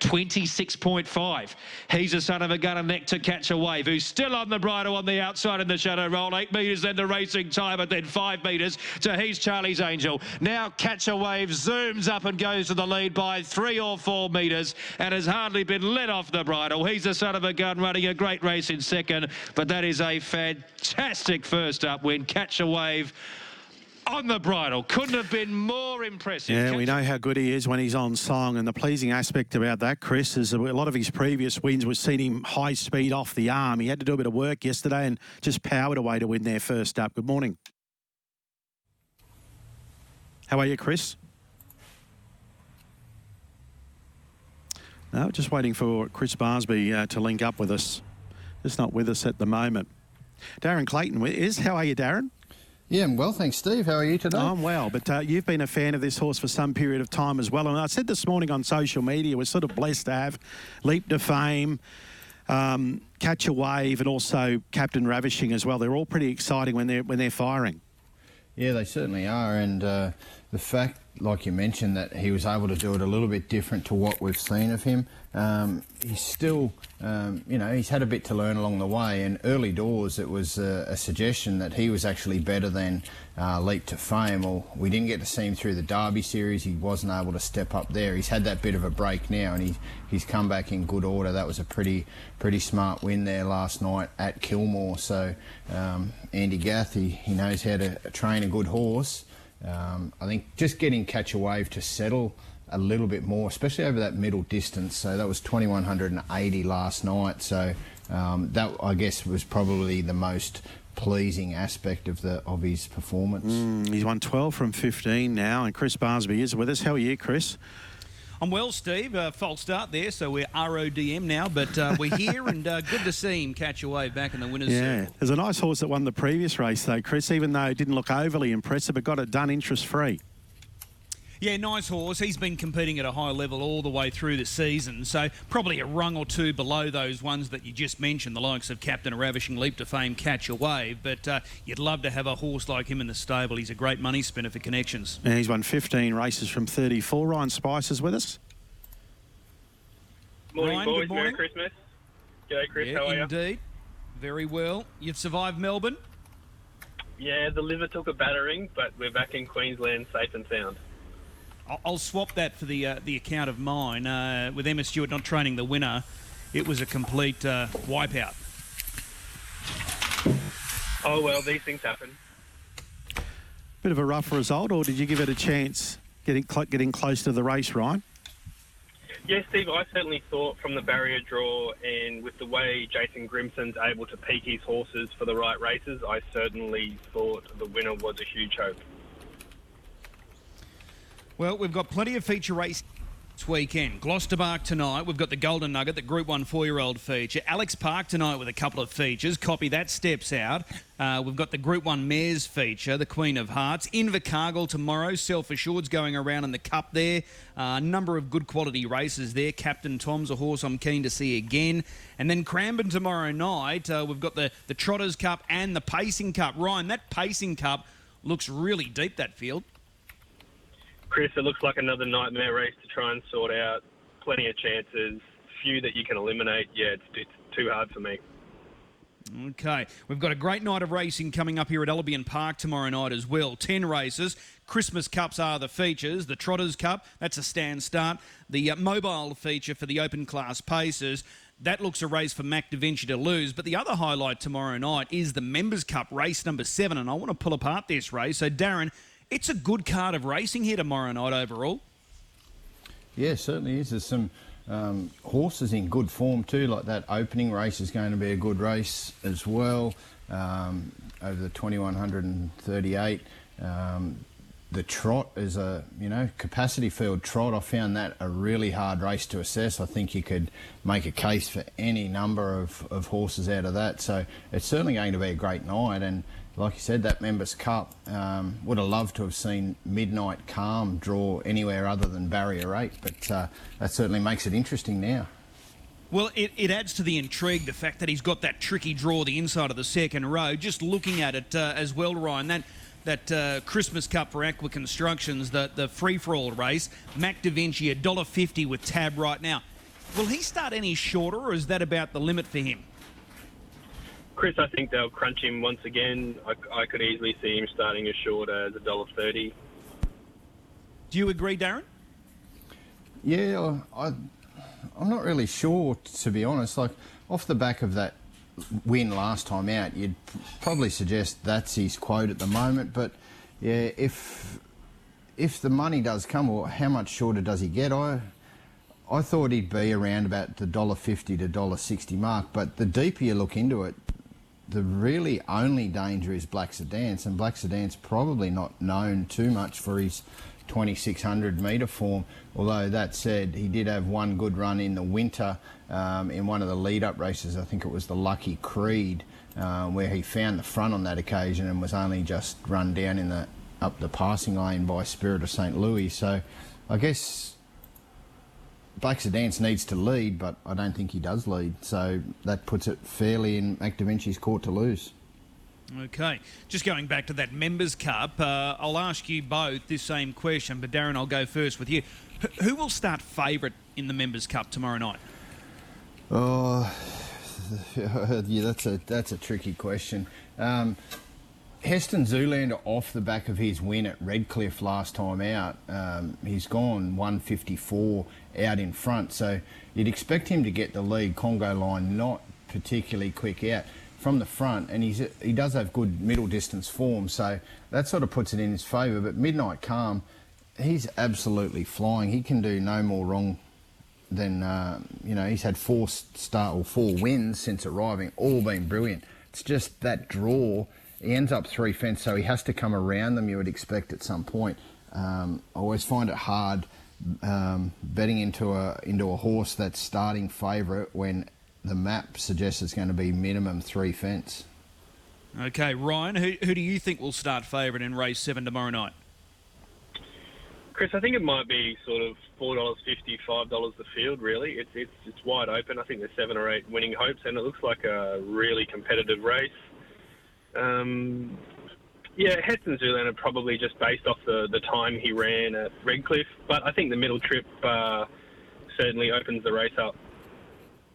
26.5. He's a son of a gun and neck to catch a wave, who's still on the bridle on the outside in the shadow roll. Eight metres, then the racing time, and then five metres to He's Charlie's Angel. Now catch a wave zooms up and goes to the lead by three or four metres and has hardly been let off the bridle. He's a son of a gun running a great race in second, but that is a fantastic first up win. Catch a wave on the bridle. Couldn't have been more impressive. Yeah, we know how good he is when he's on song. And the pleasing aspect about that, Chris, is a lot of his previous wins was seen him high speed off the arm. He had to do a bit of work yesterday and just powered away to win there first up. Good morning. How are you, Chris? No, just waiting for Chris Barsby uh, to link up with us. Just not with us at the moment. Darren Clayton is. How are you, Darren? Yeah, I'm well, thanks, Steve. How are you today? I'm well, but uh, you've been a fan of this horse for some period of time as well. And I said this morning on social media, we're sort of blessed to have Leap to Fame, um, Catch a Wave, and also Captain Ravishing as well. They're all pretty exciting when they're when they're firing. Yeah, they certainly are, and uh, the fact, like you mentioned, that he was able to do it a little bit different to what we've seen of him. Um, he's still, um, you know, he's had a bit to learn along the way. And early doors, it was a, a suggestion that he was actually better than uh, Leap to Fame. Well, we didn't get to see him through the Derby series. He wasn't able to step up there. He's had that bit of a break now, and he, he's come back in good order. That was a pretty pretty smart win there last night at Kilmore. So um, Andy Gath, he, he knows how to train a good horse. Um, I think just getting Catch a Wave to settle a little bit more, especially over that middle distance. So that was 2180 last night. So um, that I guess was probably the most pleasing aspect of the of his performance. Mm, he's won 12 from 15 now, and Chris Barsby is with us. How are you, Chris? I'm well, Steve. Uh, false start there, so we're RODM now, but uh, we're here and uh, good to see him catch a wave back in the winners' Yeah, circle. there's a nice horse that won the previous race, though, Chris, even though it didn't look overly impressive, but got it done interest free. Yeah, nice horse. He's been competing at a high level all the way through the season, so probably a rung or two below those ones that you just mentioned, the likes of Captain a Ravishing Leap to Fame, Catch a Wave. But uh, you'd love to have a horse like him in the stable. He's a great money spinner for connections. And he's won 15 races from 34. Ryan Spice is with us. Morning, Ryan, boys. good morning. Merry Christmas. G'day, Chris. yeah, How are you? indeed. Very well. You've survived Melbourne. Yeah, the liver took a battering, but we're back in Queensland safe and sound. I'll- I'll swap that for the uh, the account of mine. Uh, with Emma Stewart not training the winner, it was a complete uh, wipeout. Oh, well, these things happen. Bit of a rough result, or did you give it a chance getting cl- getting close to the race, Ryan? Yeah, Steve, I certainly thought from the barrier draw and with the way Jason Grimson's able to peak his horses for the right races, I certainly thought the winner was a huge hope. Well, we've got plenty of feature race this weekend. Gloucester Park tonight. We've got the Golden Nugget, the Group 1 four-year-old feature. Alex Park tonight with a couple of features. Copy that steps out. Uh, we've got the Group 1 Mares feature, the Queen of Hearts. Invercargill tomorrow. Self-Assured's going around in the Cup there. A number of good quality races there. Captain Tom's a horse I'm keen to see again. And then Cranbourne tomorrow night. Uh, we've got the, the Trotters Cup and the Pacing Cup. Ryan, that Pacing Cup looks really deep, that field. Chris, it looks like another nightmare race to try and sort out. Plenty of chances, few that you can eliminate. Yeah, it's, it's too hard for me. Okay, we've got a great night of racing coming up here at Albion Park tomorrow night as well. 10 races. Christmas Cups are the features. The Trotters Cup, that's a stand start. The uh, mobile feature for the open class paces. That looks a race for Mac Da Vinci to lose. But the other highlight tomorrow night is the Members Cup race number seven. And I want to pull apart this race. So, Darren, it's a good card of racing here tomorrow night overall. Yeah, certainly is. There's some um, horses in good form too. Like that opening race is going to be a good race as well. Um, over the 2138. Um, the trot is a you know capacity field trot. I found that a really hard race to assess. I think you could make a case for any number of, of horses out of that. So it's certainly going to be a great night. And like you said, that Members Cup um, would have loved to have seen Midnight Calm draw anywhere other than Barrier 8, but uh, that certainly makes it interesting now. Well, it, it adds to the intrigue the fact that he's got that tricky draw the inside of the second row. Just looking at it uh, as well, Ryan, that that uh, Christmas Cup for Aqua Constructions, the, the free for all race, Mac Da Vinci $1.50 with tab right now. Will he start any shorter, or is that about the limit for him? Chris, I think they'll crunch him once again. I, I could easily see him starting as short as $1.30. Do you agree, Darren? Yeah, I, I'm not really sure, to be honest. Like, off the back of that win last time out, you'd probably suggest that's his quote at the moment. But yeah, if if the money does come, or how much shorter does he get? I I thought he'd be around about the dollar fifty to dollar sixty mark. But the deeper you look into it, the really only danger is Black Sedance, and Black Sedan's probably not known too much for his 2600 metre form. Although that said, he did have one good run in the winter um, in one of the lead up races. I think it was the Lucky Creed, uh, where he found the front on that occasion and was only just run down in the up the passing lane by Spirit of St. Louis. So I guess Black Sedance needs to lead, but I don't think he does lead. So that puts it fairly in Mac Da Vinci's court to lose. Okay, just going back to that Members Cup, uh, I'll ask you both this same question, but Darren, I'll go first with you. H- who will start favourite in the Members Cup tomorrow night? Oh, yeah, that's a that's a tricky question. Um, Heston Zoolander off the back of his win at Redcliffe last time out, um, he's gone 154 out in front, so you'd expect him to get the lead. Congo line not particularly quick out from the front, and he's he does have good middle distance form, so that sort of puts it in his favour. But Midnight Calm, he's absolutely flying. He can do no more wrong than uh, you know. He's had four start or four wins since arriving, all been brilliant. It's just that draw. He ends up three fence, so he has to come around them. You would expect at some point. Um, I always find it hard um, betting into a into a horse that's starting favourite when the map suggests it's going to be minimum three fence. Okay, Ryan, who, who do you think will start favourite in race seven tomorrow night? Chris, I think it might be sort of four dollars fifty, five dollars the field. Really, it's it's it's wide open. I think there's seven or eight winning hopes, and it looks like a really competitive race. Um, yeah, Heston Zoolander probably just based off the the time he ran at Redcliffe, but I think the middle trip uh, certainly opens the race up.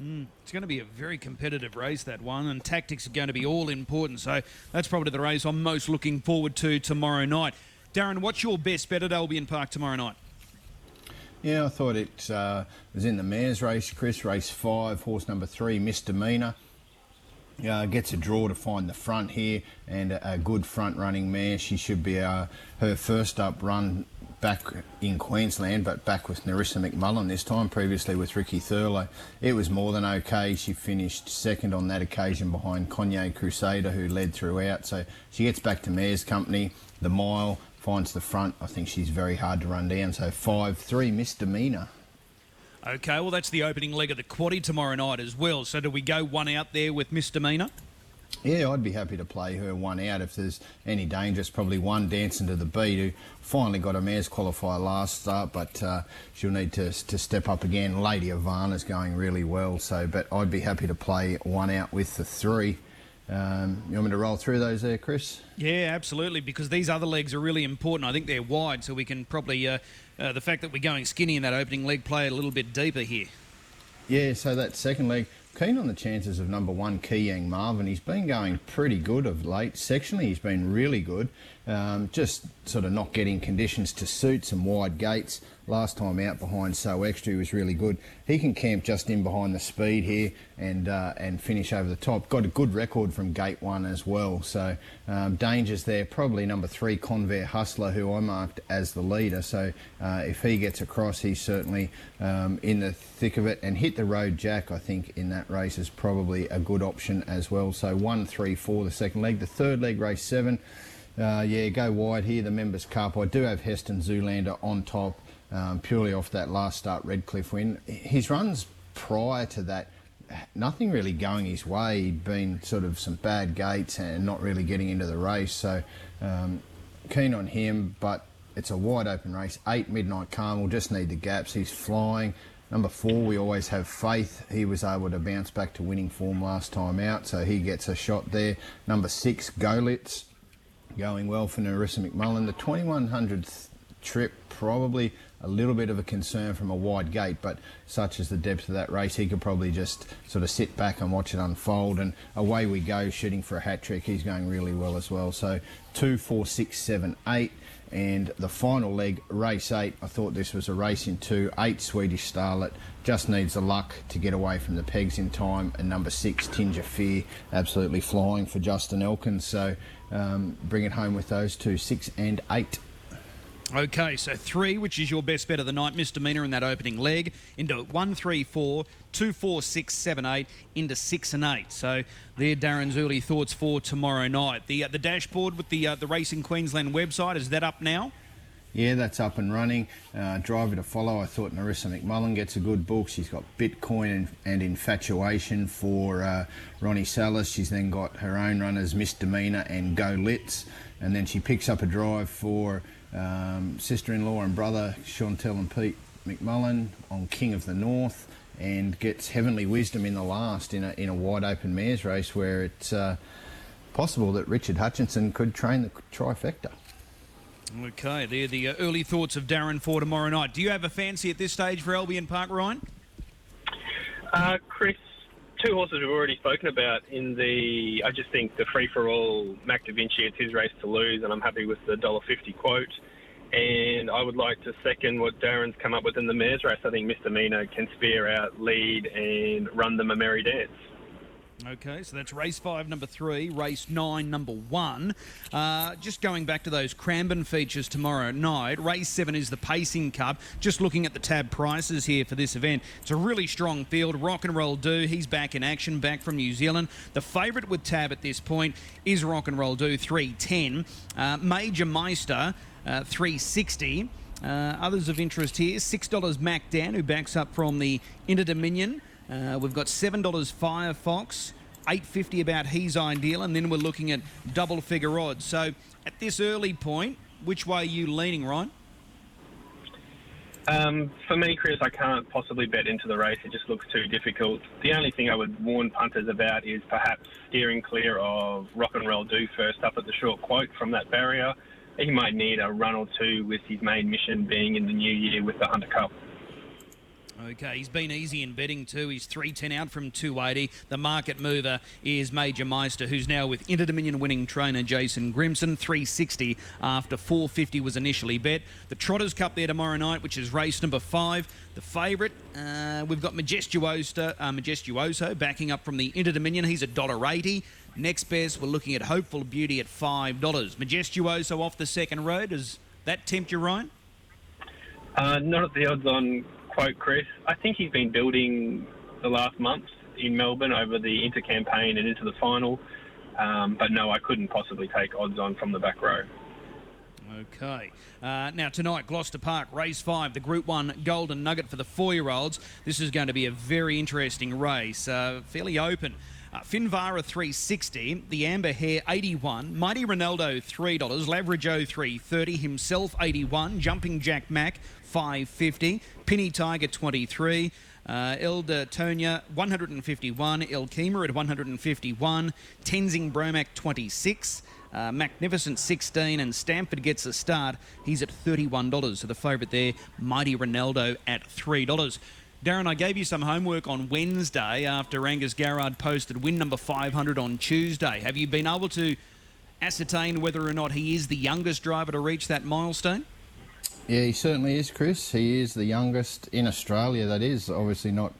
Mm, it's going to be a very competitive race, that one, and tactics are going to be all important. So that's probably the race I'm most looking forward to tomorrow night. Darren, what's your best bet at Albion Park tomorrow night? Yeah, I thought it uh, was in the mares race, Chris, race five, horse number three, Misdemeanor. Uh, gets a draw to find the front here and a, a good front running mare. She should be uh, her first up run back in Queensland, but back with Narissa McMullen this time, previously with Ricky Thurlow. It was more than okay. She finished second on that occasion behind Cognac Crusader, who led throughout. So she gets back to mares Company, the mile, finds the front. I think she's very hard to run down. So 5 3 misdemeanor. Okay, well, that's the opening leg of the quaddy tomorrow night as well. So do we go one out there with misdemeanor? Yeah, I'd be happy to play her one out if there's any danger. It's probably one dancing to the beat who finally got a mares qualifier last start, but uh, she'll need to, to step up again. Lady Ivana's going really well, so but I'd be happy to play one out with the three. Um, you want me to roll through those there, Chris? Yeah, absolutely, because these other legs are really important. I think they're wide, so we can probably, uh, uh, the fact that we're going skinny in that opening leg, play a little bit deeper here. Yeah, so that second leg, keen on the chances of number one, Keyang Marvin. He's been going pretty good of late. Sectionally, he's been really good. Um, just sort of not getting conditions to suit some wide gates. Last time out behind So Extra, was really good. He can camp just in behind the speed here and uh, and finish over the top. Got a good record from gate one as well. So um, dangers there. Probably number three, Convair Hustler, who I marked as the leader. So uh, if he gets across, he's certainly um, in the thick of it. And hit the road, Jack. I think in that race is probably a good option as well. So one, three, four, the second leg. The third leg, race seven. Uh, yeah, go wide here, the Members' Cup. I do have Heston Zoolander on top, um, purely off that last start Redcliffe win. His runs prior to that nothing really going his way. He'd been sort of some bad gates and not really getting into the race. So um, keen on him, but it's a wide open race. Eight Midnight Calm will just need the gaps. He's flying. Number four, we always have faith. He was able to bounce back to winning form last time out, so he gets a shot there. Number six, Golitz, going well for Narissa McMullen. The 2100th trip, probably a little bit of a concern from a wide gate, but such as the depth of that race, he could probably just sort of sit back and watch it unfold. And away we go, shooting for a hat trick. He's going really well as well. So two, four, six, seven, eight. And the final leg, race eight, I thought this was a race in two. Eight, Swedish Starlet, just needs the luck to get away from the pegs in time. And number six, Tinge of Fear, absolutely flying for Justin Elkins. So um, bring it home with those two, six and eight. Okay, so three, which is your best bet of the night, misdemeanor in that opening leg, into one, three, four, two, four, six, seven, eight, into six and eight. So there, Darren's early thoughts for tomorrow night. The uh, the dashboard with the uh, the Racing Queensland website is that up now? Yeah, that's up and running. Uh, driver to follow. I thought Narissa McMullen gets a good book. She's got Bitcoin and, and Infatuation for uh, Ronnie Salas. She's then got her own runners, Misdemeanor and Go Litz. And then she picks up a drive for um, sister-in-law and brother Chantel and Pete McMullen on King of the North, and gets Heavenly Wisdom in the last in a in a wide open mares race where it's uh, possible that Richard Hutchinson could train the trifecta. Okay, they're the uh, early thoughts of Darren for tomorrow night. Do you have a fancy at this stage for Albion Park, Ryan? Uh, Chris, two horses we've already spoken about in the. I just think the free for all Mac Da Vinci. It's his race to lose, and I'm happy with the dollar fifty quote. And I would like to second what Darren's come up with in the mares race. I think Misdemeanor can spear out, lead, and run them a merry dance. Okay, so that's race five, number three, race nine, number one. Uh, just going back to those Cranbourne features tomorrow night, race seven is the Pacing Cup. Just looking at the tab prices here for this event, it's a really strong field. Rock and Roll Do, he's back in action, back from New Zealand. The favourite with tab at this point is Rock and Roll Do, 310. Uh, Major Meister, uh, 360. Uh, others of interest here, $6 Mac Dan, who backs up from the Inter Dominion. Uh, we've got $7 Firefox, 850 about He's Ideal, and then we're looking at double figure odds. So at this early point, which way are you leaning, Ryan? Um, for me, Chris, I can't possibly bet into the race. It just looks too difficult. The only thing I would warn punters about is perhaps steering clear of Rock and Roll Do first up at the short quote from that barrier. He might need a run or two with his main mission being in the new year with the Hunter Cup. Okay, he's been easy in betting too. He's 310 out from 280. The market mover is Major Meister, who's now with Inter Dominion winning trainer Jason Grimson, 360 after 450 was initially bet. The Trotters Cup there tomorrow night, which is race number five. The favourite, uh, we've got Majestuoso, uh, Majestuoso backing up from the Inter Dominion. He's a dollar eighty. Next best, we're looking at Hopeful Beauty at five dollars. Majestuoso off the second row. Does that tempt you, Ryan? Uh, not at the odds on quote, Chris. I think he's been building the last month in Melbourne over the inter campaign and into the final. Um, but no, I couldn't possibly take odds on from the back row. Okay. Uh, now, tonight, Gloucester Park, race five, the Group 1 Golden Nugget for the four year olds. This is going to be a very interesting race, uh, fairly open. Uh, Finvara 360, the Amber Hair 81, Mighty Ronaldo $3, Lavrajo 330, himself 81, Jumping Jack Mac 550, Penny Tiger 23. Uh, Elder Tonya 151, El Kima at 151, Tenzing Bromac 26, uh, Magnificent 16, and Stanford gets a start. He's at $31. So the favourite there, Mighty Ronaldo at $3. Darren, I gave you some homework on Wednesday after Angus Garrard posted win number 500 on Tuesday. Have you been able to ascertain whether or not he is the youngest driver to reach that milestone? Yeah, he certainly is, Chris. He is the youngest in Australia, that is. Obviously, not.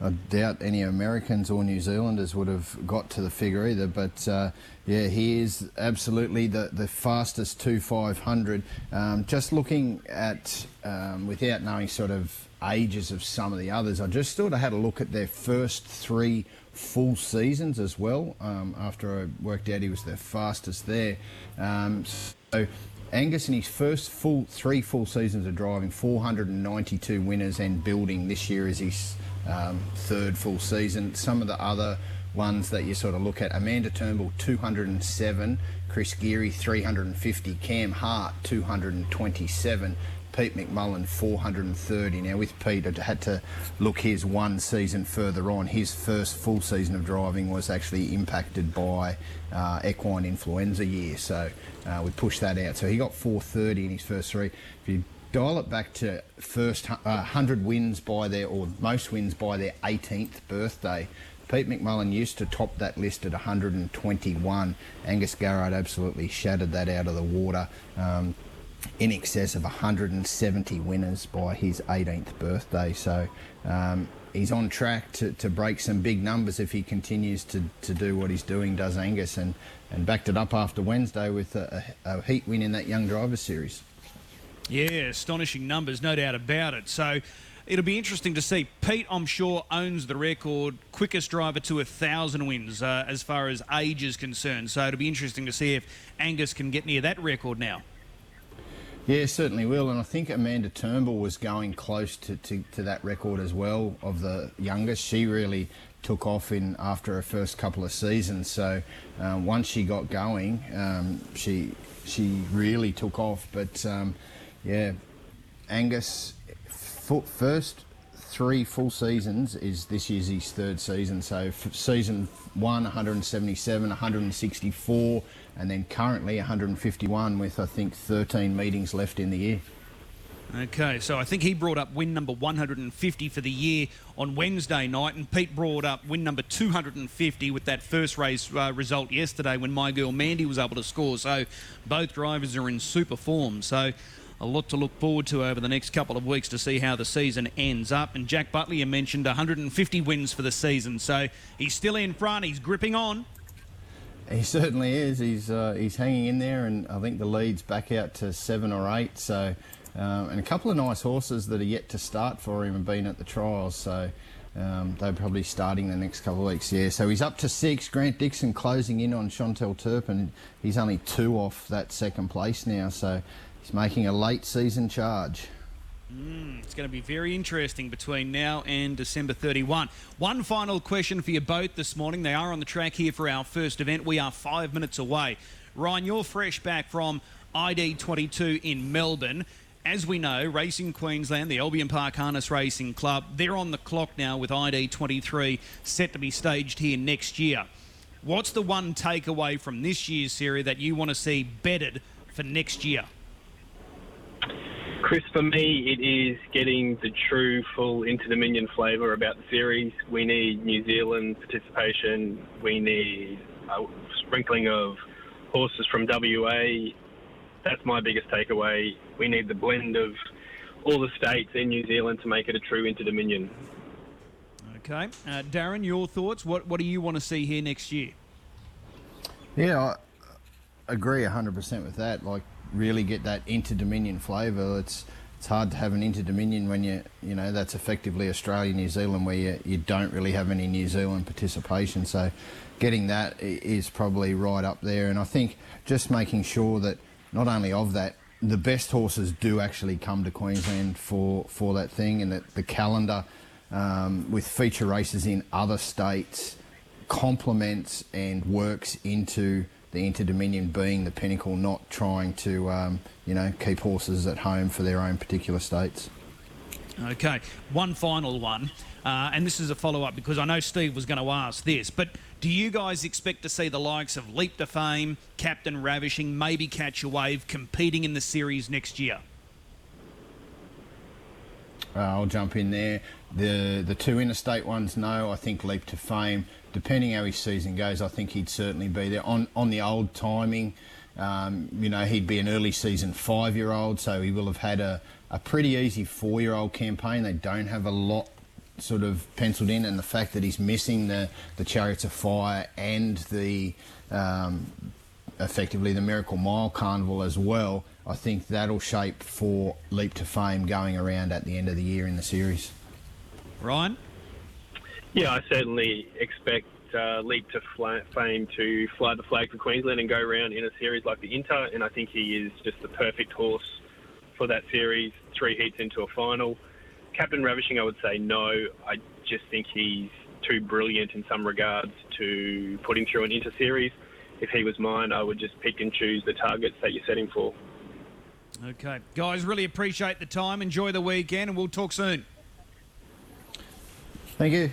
I doubt any Americans or New Zealanders would have got to the figure either, but uh, yeah, he is absolutely the, the fastest 2500. Um, just looking at, um, without knowing sort of ages of some of the others, I just sort of had a look at their first three full seasons as well. Um, after I worked out he was the fastest there. Um, so Angus in his first full three full seasons of driving, 492 winners and building. This year is his um, third full season. Some of the other ones that you sort of look at: Amanda Turnbull, 207. Chris Geary, 350. Cam Hart, 227. Pete McMullen 430. Now with Pete, I had to look his one season further on. His first full season of driving was actually impacted by uh, equine influenza year, so uh, we pushed that out. So he got 430 in his first three. If you dial it back to first uh, 100 wins by their, or most wins by their 18th birthday, Pete McMullen used to top that list at 121. Angus Garrard absolutely shattered that out of the water. Um, in excess of 170 winners by his 18th birthday. So um, he's on track to, to break some big numbers if he continues to, to do what he's doing, does Angus, and, and backed it up after Wednesday with a, a heat win in that Young Driver Series. Yeah, astonishing numbers, no doubt about it. So it'll be interesting to see. Pete, I'm sure, owns the record, quickest driver to a thousand wins uh, as far as age is concerned. So it'll be interesting to see if Angus can get near that record now. Yeah, certainly will. And I think Amanda Turnbull was going close to, to, to, that record as well of the youngest. She really took off in after her first couple of seasons. So um, once she got going, um, she she really took off. But um, yeah, Angus, foot first three full seasons is this year's his third season. So season one, 177, 164 and then currently 151 with I think 13 meetings left in the year. Okay, so I think he brought up win number 150 for the year on Wednesday night, and Pete brought up win number 250 with that first race uh, result yesterday when my girl Mandy was able to score. So both drivers are in super form. So a lot to look forward to over the next couple of weeks to see how the season ends up. And Jack Butler, you mentioned 150 wins for the season, so he's still in front. He's gripping on. He certainly is. He's uh, he's hanging in there, and I think the lead's back out to seven or eight. So, um, and a couple of nice horses that are yet to start for him have been at the trials. So. Um, they're probably starting the next couple of weeks, yeah. So he's up to six. Grant Dixon closing in on Chantel Turpin. He's only two off that second place now, so he's making a late season charge. Mm, it's going to be very interesting between now and December 31. One final question for you both this morning. They are on the track here for our first event. We are five minutes away. Ryan, you're fresh back from ID22 in Melbourne. As we know, Racing Queensland, the Albion Park Harness Racing Club, they're on the clock now with ID23 set to be staged here next year. What's the one takeaway from this year's series that you want to see bedded for next year? Chris, for me, it is getting the true full Inter-Dominion flavour about the series. We need New Zealand participation. We need a sprinkling of horses from WA. That's my biggest takeaway. We need the blend of all the states in New Zealand to make it a true Inter-Dominion. Okay. Uh, Darren, your thoughts? What, what do you want to see here next year? Yeah, I agree 100% with that. Like, really get that inter-dominion flavour. It's it's hard to have an inter-dominion when you you know that's effectively Australia New Zealand where you, you don't really have any New Zealand participation. So getting that is probably right up there. And I think just making sure that not only of that the best horses do actually come to Queensland for for that thing, and that the calendar um, with feature races in other states complements and works into the Inter-Dominion being the pinnacle, not trying to, um, you know, keep horses at home for their own particular states. Okay, one final one, uh, and this is a follow-up because I know Steve was going to ask this, but do you guys expect to see the likes of Leap to Fame, Captain Ravishing, maybe Catch a Wave competing in the series next year? Uh, I'll jump in there. The the two interstate ones, no. I think Leap to Fame depending how his season goes, I think he'd certainly be there. On on the old timing, um, you know, he'd be an early season five year old, so he will have had a, a pretty easy four year old campaign. They don't have a lot sort of penciled in, and the fact that he's missing the, the Chariots of Fire and the um, effectively the Miracle Mile Carnival as well, I think that'll shape for Leap to Fame going around at the end of the year in the series. Ryan? Yeah, I certainly expect uh, leap to fla- fame to fly the flag for Queensland and go around in a series like the Inter, and I think he is just the perfect horse for that series. Three heats into a final. Captain Ravishing, I would say no. I just think he's too brilliant in some regards to put him through an Inter series. If he was mine, I would just pick and choose the targets that you set him for. Okay. Guys, really appreciate the time. Enjoy the weekend, and we'll talk soon. Thank you.